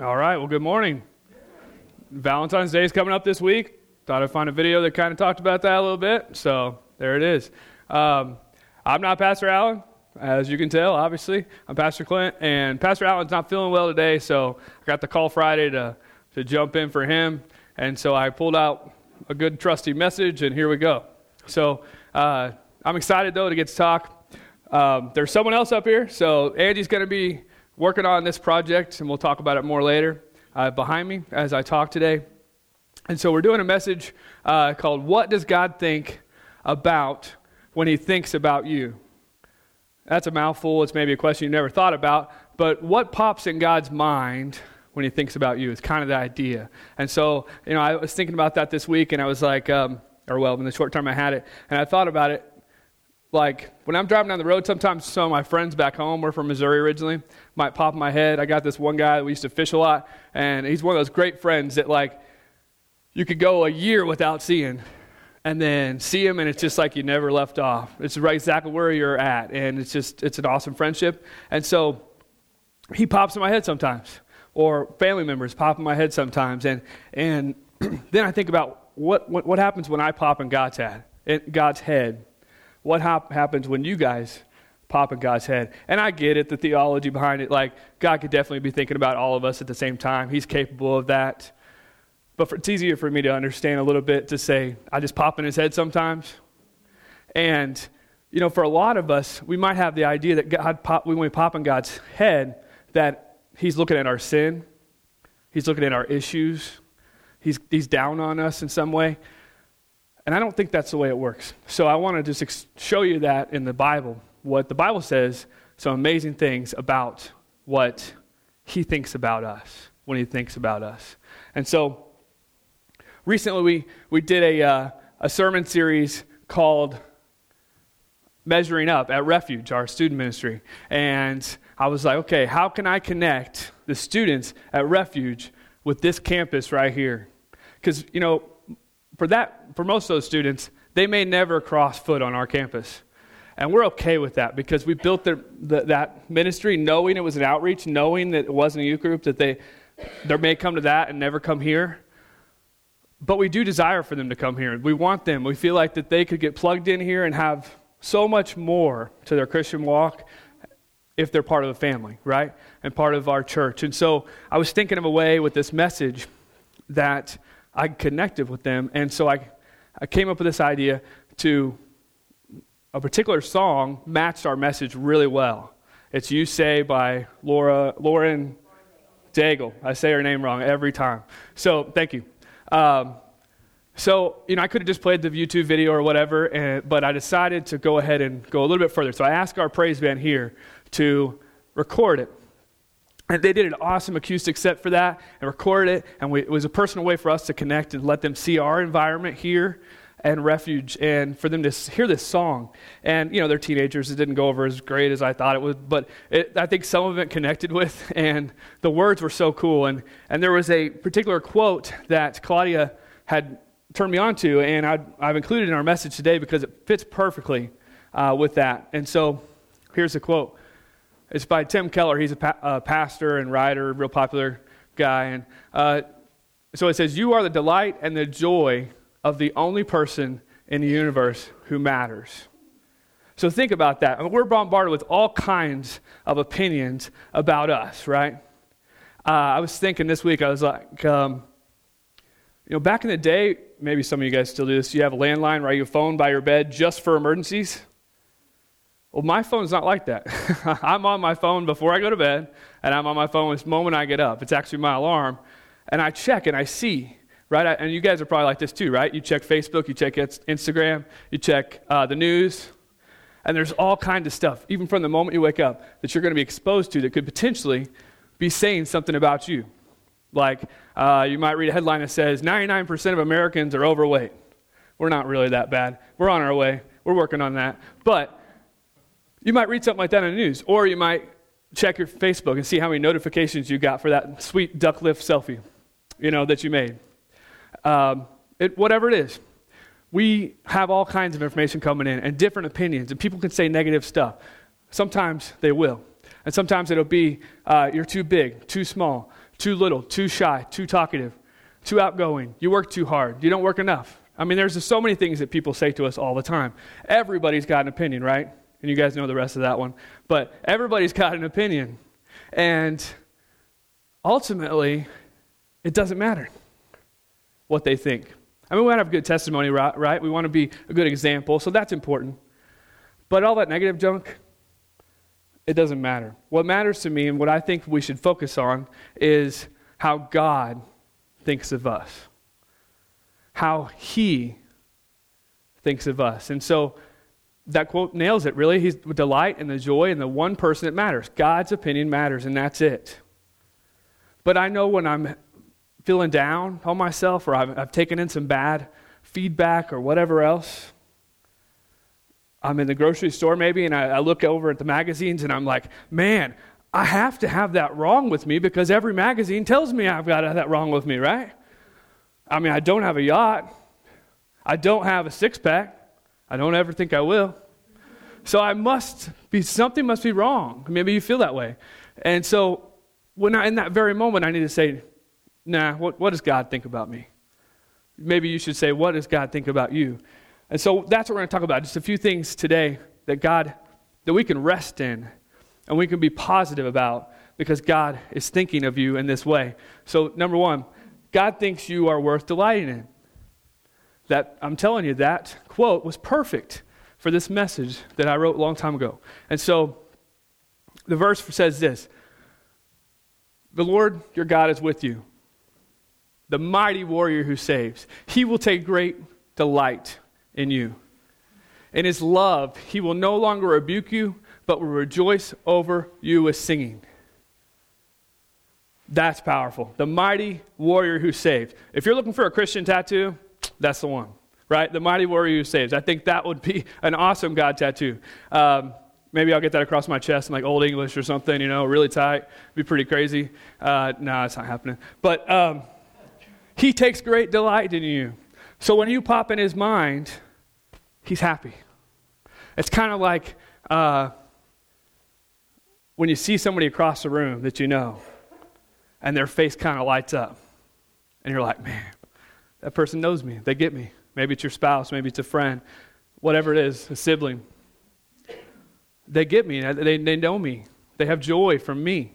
All right, well, good morning. Valentine's Day is coming up this week. Thought I'd find a video that kind of talked about that a little bit. So there it is. Um, I'm not Pastor Allen, as you can tell, obviously. I'm Pastor Clint, and Pastor Allen's not feeling well today, so I got the call Friday to, to jump in for him. And so I pulled out a good, trusty message, and here we go. So uh, I'm excited, though, to get to talk. Um, there's someone else up here, so Angie's going to be working on this project, and we'll talk about it more later, uh, behind me as I talk today. And so we're doing a message uh, called What Does God Think About When He Thinks About You? That's a mouthful. It's maybe a question you never thought about. But what pops in God's mind when He thinks about you is kind of the idea. And so, you know, I was thinking about that this week, and I was like, um, or well, in the short time I had it, and I thought about it. Like when I'm driving down the road, sometimes some of my friends back home, we're from Missouri originally, might pop in my head. I got this one guy that we used to fish a lot, and he's one of those great friends that like you could go a year without seeing and then see him and it's just like you never left off it's right exactly where you're at and it's just it's an awesome friendship and so he pops in my head sometimes or family members pop in my head sometimes and and then i think about what what, what happens when i pop in god's head in god's head what hap- happens when you guys pop in god's head and i get it the theology behind it like god could definitely be thinking about all of us at the same time. He's capable of that. But for, it's easier for me to understand a little bit to say, I just pop in his head sometimes. And, you know, for a lot of us, we might have the idea that God pop, when we pop in God's head, that he's looking at our sin, he's looking at our issues, he's, he's down on us in some way. And I don't think that's the way it works. So I want to just ex- show you that in the Bible, what the Bible says, some amazing things about what he thinks about us when he thinks about us. And so, recently we, we did a, uh, a sermon series called Measuring Up at Refuge, our student ministry. And I was like, okay, how can I connect the students at Refuge with this campus right here? Because, you know, for that, for most of those students, they may never cross foot on our campus. And we're okay with that because we built the, that ministry knowing it was an outreach, knowing that it wasn't a youth group, that they, they may come to that and never come here. But we do desire for them to come here. We want them. We feel like that they could get plugged in here and have so much more to their Christian walk if they're part of the family, right? And part of our church. And so I was thinking of a way with this message that I connected with them. And so I, I came up with this idea to a particular song matched our message really well. It's You Say by Laura, Lauren Daigle. I say her name wrong every time. So thank you. Um, so, you know, I could have just played the YouTube video or whatever, and, but I decided to go ahead and go a little bit further. So I asked our praise band here to record it. And they did an awesome acoustic set for that and recorded it. And we, it was a personal way for us to connect and let them see our environment here and refuge and for them to hear this song. And, you know, they're teenagers. It didn't go over as great as I thought it would, but it, I think some of it connected with, and the words were so cool. And, and there was a particular quote that Claudia had turned me on to, and i have included in our message today because it fits perfectly uh, with that. And so here's the quote. It's by Tim Keller. He's a, pa- a pastor and writer, real popular guy. And uh, so it says, You are the delight and the joy of the only person in the universe who matters. So think about that. I mean, we're bombarded with all kinds of opinions about us, right? Uh, I was thinking this week, I was like, um, you know, back in the day, maybe some of you guys still do this, you have a landline, right? Your phone by your bed just for emergencies. Well, my phone's not like that. I'm on my phone before I go to bed, and I'm on my phone the moment I get up. It's actually my alarm. And I check and I see right? And you guys are probably like this too, right? You check Facebook, you check Instagram, you check uh, the news, and there's all kinds of stuff, even from the moment you wake up, that you're going to be exposed to that could potentially be saying something about you. Like uh, you might read a headline that says 99% of Americans are overweight. We're not really that bad. We're on our way. We're working on that. But you might read something like that in the news, or you might check your Facebook and see how many notifications you got for that sweet duck lift selfie, you know, that you made um, it, whatever it is. We have all kinds of information coming in and different opinions, and people can say negative stuff. Sometimes they will. And sometimes it'll be uh, you're too big, too small, too little, too shy, too talkative, too outgoing. You work too hard. You don't work enough. I mean, there's so many things that people say to us all the time. Everybody's got an opinion, right? And you guys know the rest of that one. But everybody's got an opinion. And ultimately, it doesn't matter what they think. I mean, we want to have good testimony, right? We want to be a good example, so that's important. But all that negative junk, it doesn't matter. What matters to me and what I think we should focus on is how God thinks of us, how He thinks of us. And so that quote nails it, really. He's the delight and the joy and the one person that matters. God's opinion matters, and that's it. But I know when I'm feeling down on myself or I've, I've taken in some bad feedback or whatever else, I'm in the grocery store maybe and I, I look over at the magazines and I'm like, man, I have to have that wrong with me because every magazine tells me I've got that wrong with me, right? I mean, I don't have a yacht. I don't have a six pack. I don't ever think I will. So I must be, something must be wrong. Maybe you feel that way. And so when I, in that very moment, I need to say, nah, what, what does God think about me? Maybe you should say, what does God think about you? And so that's what we're going to talk about. Just a few things today that God, that we can rest in and we can be positive about because God is thinking of you in this way. So, number one, God thinks you are worth delighting in. That, I'm telling you, that quote was perfect for this message that I wrote a long time ago. And so, the verse says this The Lord your God is with you the mighty warrior who saves. He will take great delight in you. In his love, he will no longer rebuke you, but will rejoice over you with singing. That's powerful. The mighty warrior who saved. If you're looking for a Christian tattoo, that's the one, right? The mighty warrior who saves. I think that would be an awesome God tattoo. Um, maybe I'll get that across my chest in like Old English or something, you know, really tight. Be pretty crazy. Uh, no, nah, it's not happening. But um, he takes great delight in you. So when you pop in his mind, he's happy. It's kind of like uh, when you see somebody across the room that you know, and their face kind of lights up. And you're like, man, that person knows me. They get me. Maybe it's your spouse, maybe it's a friend, whatever it is, a sibling. They get me. They, they know me. They have joy from me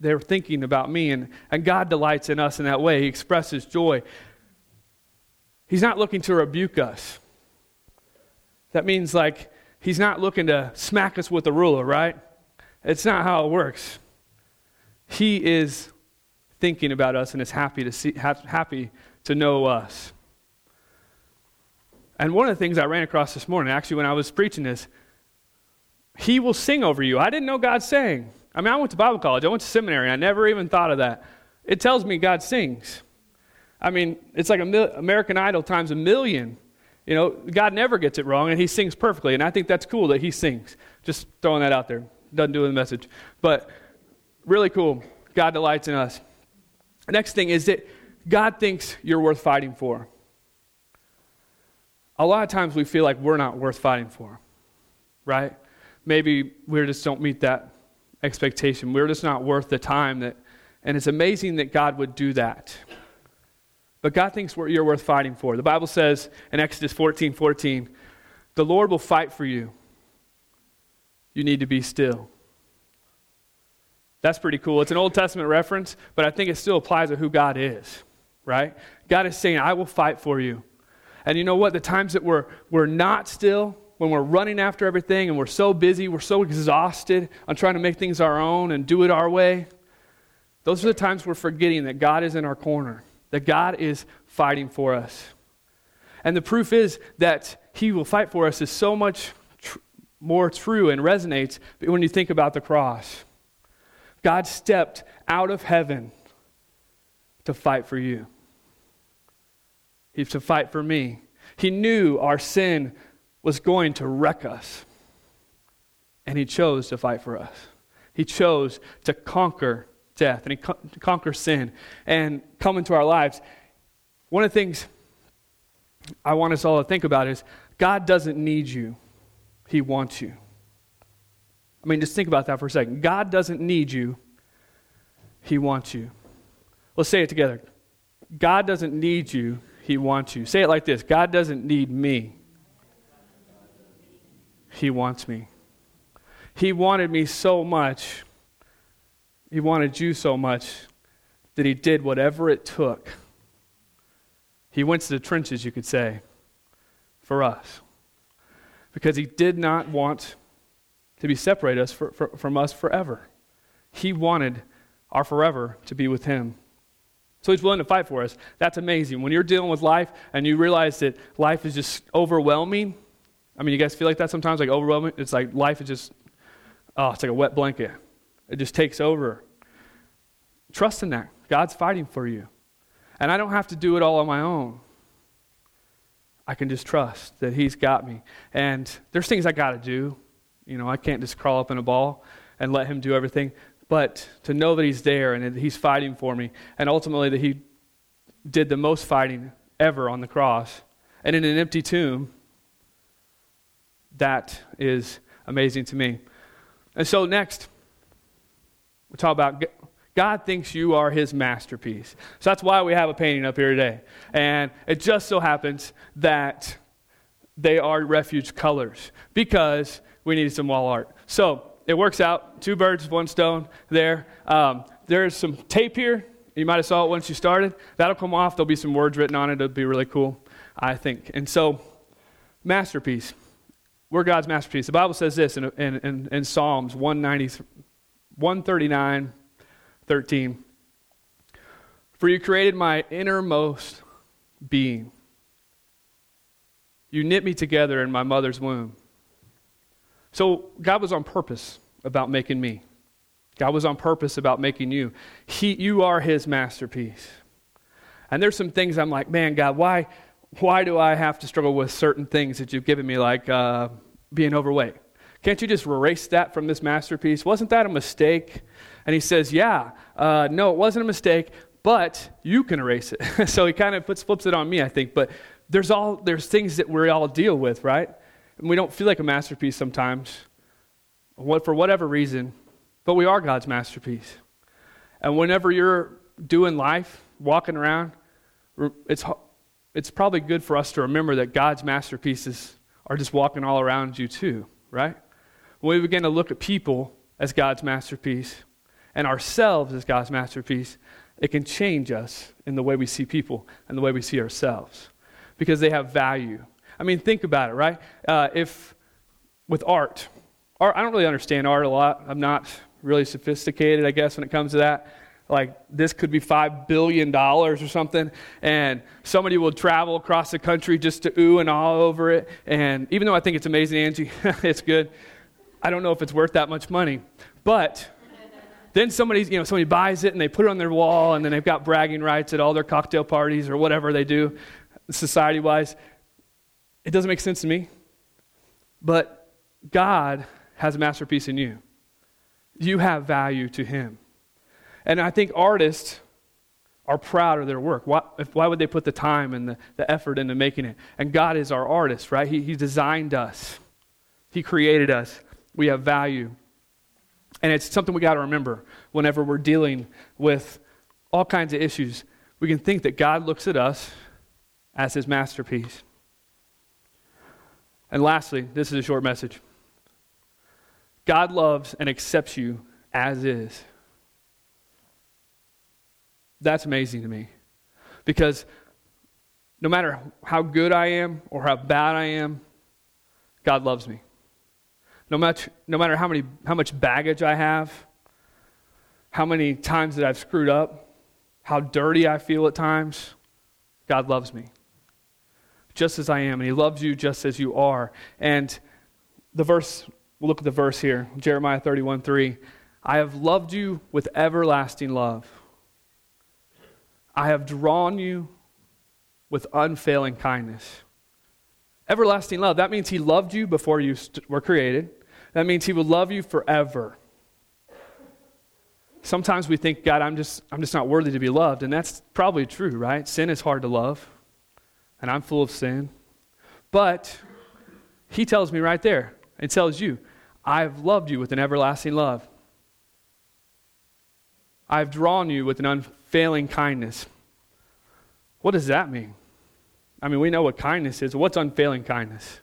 they're thinking about me. And, and God delights in us in that way. He expresses joy. He's not looking to rebuke us. That means, like, He's not looking to smack us with a ruler, right? It's not how it works. He is thinking about us and is happy to, see, happy to know us. And one of the things I ran across this morning, actually, when I was preaching this, He will sing over you. I didn't know God sang. I mean, I went to Bible college, I went to seminary, I never even thought of that. It tells me God sings. I mean, it's like mil- American Idol times a million. You know, God never gets it wrong, and He sings perfectly. And I think that's cool that He sings. Just throwing that out there. Doesn't do the message. But really cool. God delights in us. Next thing is that God thinks you're worth fighting for. A lot of times we feel like we're not worth fighting for, right? Maybe we just don't meet that expectation. We're just not worth the time that and it's amazing that God would do that. But God thinks you're worth fighting for. The Bible says in Exodus 14 14, the Lord will fight for you. You need to be still. That's pretty cool. It's an Old Testament reference, but I think it still applies to who God is, right? God is saying, I will fight for you. And you know what? The times that we're, we're not still, when we're running after everything and we're so busy, we're so exhausted on trying to make things our own and do it our way, those are the times we're forgetting that God is in our corner, that God is fighting for us. And the proof is that He will fight for us is so much tr- more true and resonates when you think about the cross. God stepped out of heaven to fight for you. He's to fight for me. He knew our sin was going to wreck us. And he chose to fight for us. He chose to conquer death and he co- conquer sin and come into our lives. One of the things I want us all to think about is God doesn't need you, He wants you. I mean, just think about that for a second. God doesn't need you, He wants you. Let's say it together. God doesn't need you, He wants you. Say it like this God doesn't need me, He wants me. He wanted me so much, He wanted you so much that He did whatever it took. He went to the trenches, you could say, for us. Because He did not want to be separate us for, for, from us forever. He wanted our forever to be with Him. So he's willing to fight for us. That's amazing. When you're dealing with life and you realize that life is just overwhelming, I mean, you guys feel like that sometimes, like overwhelming? It's like life is just, oh, it's like a wet blanket. It just takes over. Trust in that. God's fighting for you. And I don't have to do it all on my own. I can just trust that He's got me. And there's things I got to do. You know, I can't just crawl up in a ball and let Him do everything but to know that He's there and that He's fighting for me, and ultimately that He did the most fighting ever on the cross, and in an empty tomb, that is amazing to me. And so, next, we talk about God thinks you are His masterpiece. So that's why we have a painting up here today. And it just so happens that they are refuge colors because we needed some wall art. So, it works out. Two birds one stone there. Um, there's some tape here. You might have saw it once you started. That'll come off. There'll be some words written on it. It'll be really cool, I think. And so, masterpiece. We're God's masterpiece. The Bible says this in, in, in, in Psalms 139, 13. For you created my innermost being. You knit me together in my mother's womb. So God was on purpose about making me. God was on purpose about making you. He, you are his masterpiece. And there's some things I'm like, man, God, why, why do I have to struggle with certain things that you've given me, like uh, being overweight? Can't you just erase that from this masterpiece? Wasn't that a mistake? And he says, yeah, uh, no, it wasn't a mistake, but you can erase it. so he kind of puts, flips it on me, I think. But there's, all, there's things that we all deal with, right? And we don't feel like a masterpiece sometimes, for whatever reason, but we are God's masterpiece. And whenever you're doing life, walking around, it's, it's probably good for us to remember that God's masterpieces are just walking all around you too, right? When we begin to look at people as God's masterpiece and ourselves as God's masterpiece, it can change us in the way we see people and the way we see ourselves because they have value I mean, think about it, right? Uh, if with art, art, I don't really understand art a lot. I'm not really sophisticated, I guess, when it comes to that. Like, this could be $5 billion or something, and somebody will travel across the country just to ooh and ah over it. And even though I think it's amazing, Angie, it's good, I don't know if it's worth that much money. But then somebody, you know, somebody buys it and they put it on their wall, and then they've got bragging rights at all their cocktail parties or whatever they do, society wise. It doesn't make sense to me. But God has a masterpiece in you. You have value to Him. And I think artists are proud of their work. Why, if, why would they put the time and the, the effort into making it? And God is our artist, right? He, he designed us, He created us. We have value. And it's something we got to remember whenever we're dealing with all kinds of issues. We can think that God looks at us as His masterpiece. And lastly, this is a short message God loves and accepts you as is. That's amazing to me. Because no matter how good I am or how bad I am, God loves me. No, much, no matter how, many, how much baggage I have, how many times that I've screwed up, how dirty I feel at times, God loves me just as I am, and He loves you just as you are. And the verse, we'll look at the verse here Jeremiah 31 3. I have loved you with everlasting love. I have drawn you with unfailing kindness. Everlasting love. That means He loved you before you st- were created. That means He will love you forever. Sometimes we think, God, I'm just, I'm just not worthy to be loved. And that's probably true, right? Sin is hard to love and I'm full of sin. But he tells me right there, and tells you, I've loved you with an everlasting love. I've drawn you with an unfailing kindness. What does that mean? I mean, we know what kindness is. What's unfailing kindness?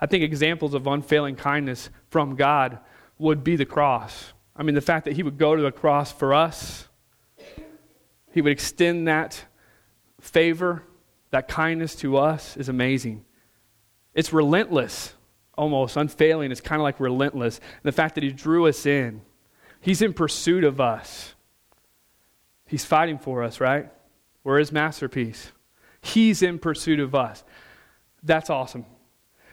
I think examples of unfailing kindness from God would be the cross. I mean, the fact that He would go to the cross for us, He would extend that favor, that kindness to us is amazing. It's relentless, almost unfailing. It's kind of like relentless. And the fact that He drew us in, He's in pursuit of us. He's fighting for us, right? We're His masterpiece. He's in pursuit of us. That's awesome.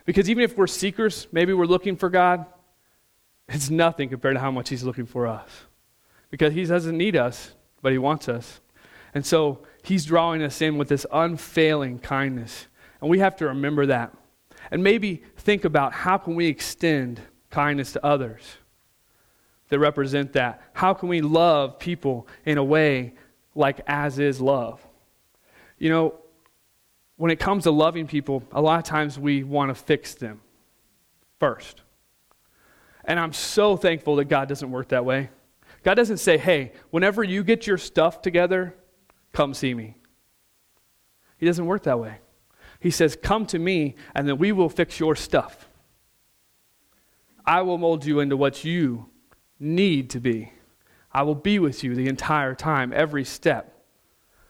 Because even if we're seekers, maybe we're looking for God, it's nothing compared to how much He's looking for us. Because He doesn't need us, but He wants us. And so He's drawing us in with this unfailing kindness. And we have to remember that. And maybe think about how can we extend kindness to others that represent that? How can we love people in a way like as is love? You know, when it comes to loving people, a lot of times we want to fix them first. And I'm so thankful that God doesn't work that way. God doesn't say, hey, whenever you get your stuff together, come see me. He doesn't work that way. He says, come to me, and then we will fix your stuff. I will mold you into what you need to be. I will be with you the entire time, every step.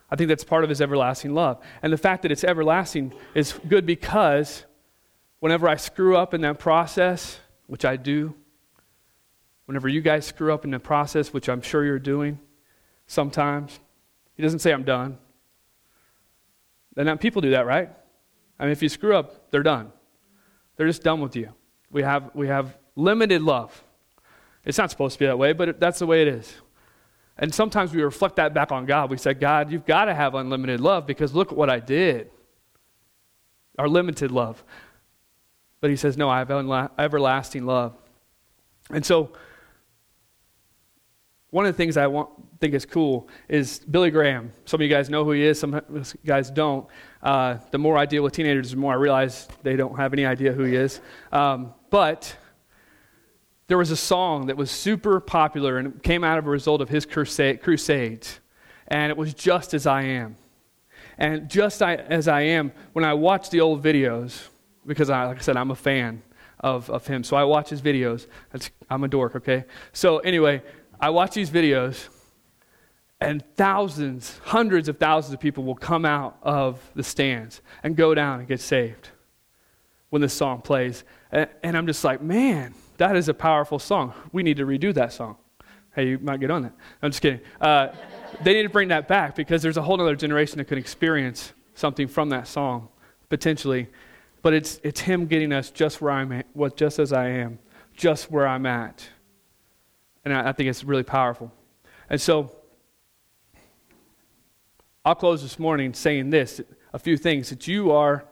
I think that's part of his everlasting love. And the fact that it's everlasting is good because whenever I screw up in that process, which I do, whenever you guys screw up in the process, which I'm sure you're doing sometimes, he doesn't say I'm done. Then people do that, right? I mean, if you screw up, they're done. They're just done with you. We have, we have limited love. It's not supposed to be that way, but that's the way it is. And sometimes we reflect that back on God. We say, God, you've got to have unlimited love because look at what I did. Our limited love. But he says, No, I have everlasting love. And so, one of the things I want, think is cool is Billy Graham. Some of you guys know who he is, some guys don't. Uh, the more I deal with teenagers, the more I realize they don't have any idea who he is. Um, but there was a song that was super popular and came out of a result of his crusade, crusades. And it was Just As I Am. And just as I am, when I watch the old videos, because I, like I said, I'm a fan of, of him, so I watch his videos. That's, I'm a dork, okay? So, anyway, I watch these videos, and thousands, hundreds of thousands of people will come out of the stands and go down and get saved when this song plays. And, and I'm just like, man, that is a powerful song. We need to redo that song. Hey, you might get on that. I'm just kidding. Uh, they need to bring that back because there's a whole other generation that could experience something from that song, potentially. But it's, it's him getting us just where I'm at, what, just as I am, just where I'm at. And I, I think it's really powerful. And so I'll close this morning saying this a few things that you are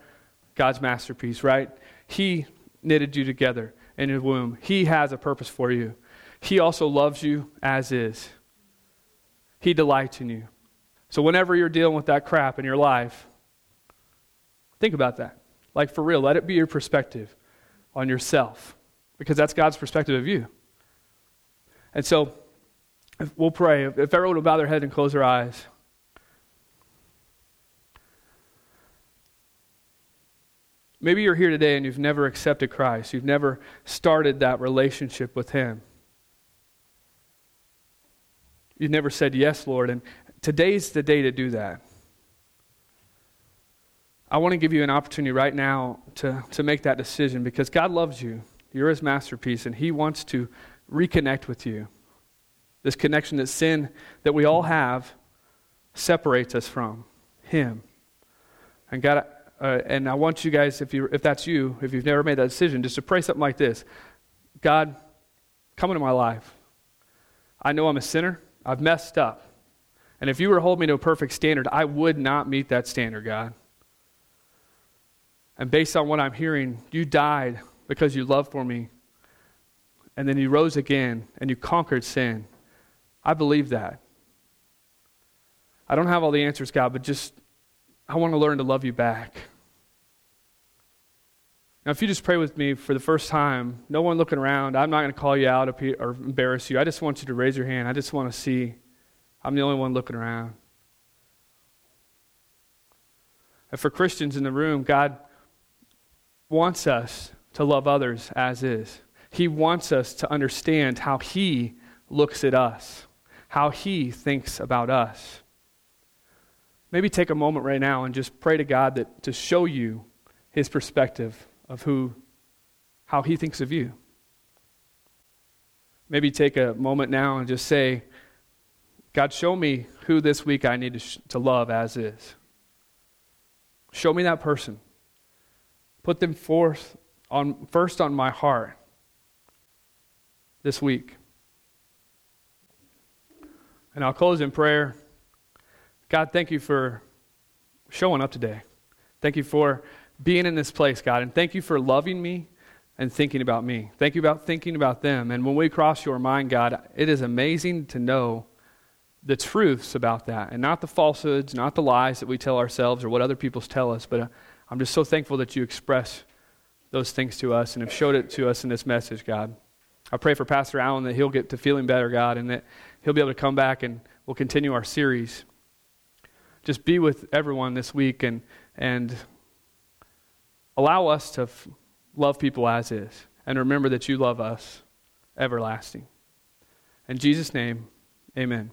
God's masterpiece, right? He knitted you together in his womb. He has a purpose for you. He also loves you as is. He delights in you. So whenever you're dealing with that crap in your life, think about that. Like for real, let it be your perspective on yourself because that's God's perspective of you. And so we'll pray. If everyone will bow their head and close their eyes. Maybe you're here today and you've never accepted Christ. You've never started that relationship with Him. You've never said, Yes, Lord. And today's the day to do that. I want to give you an opportunity right now to, to make that decision because God loves you. You're His masterpiece, and He wants to reconnect with you. This connection that sin that we all have separates us from Him. And God, uh, and I want you guys, if, you, if that's you, if you've never made that decision, just to pray something like this God, come into my life. I know I'm a sinner, I've messed up. And if you were to hold me to a perfect standard, I would not meet that standard, God. And based on what I'm hearing, you died because you loved for me. And then you rose again and you conquered sin. I believe that. I don't have all the answers, God, but just I want to learn to love you back. Now, if you just pray with me for the first time, no one looking around, I'm not going to call you out or embarrass you. I just want you to raise your hand. I just want to see I'm the only one looking around. And for Christians in the room, God wants us to love others as is. He wants us to understand how He looks at us, how He thinks about us. Maybe take a moment right now and just pray to God that, to show you His perspective of who, how He thinks of you. Maybe take a moment now and just say, God, show me who this week I need to, sh- to love as is. Show me that person. Put them forth on, first on my heart this week. And I'll close in prayer. God, thank you for showing up today. Thank you for being in this place, God. And thank you for loving me and thinking about me. Thank you about thinking about them. And when we cross your mind, God, it is amazing to know the truths about that and not the falsehoods, not the lies that we tell ourselves or what other people tell us. But uh, I'm just so thankful that you express those things to us and have showed it to us in this message, God. I pray for Pastor Allen that he'll get to feeling better, God, and that he'll be able to come back and we'll continue our series. Just be with everyone this week and, and allow us to f- love people as is. And remember that you love us everlasting. In Jesus' name, amen.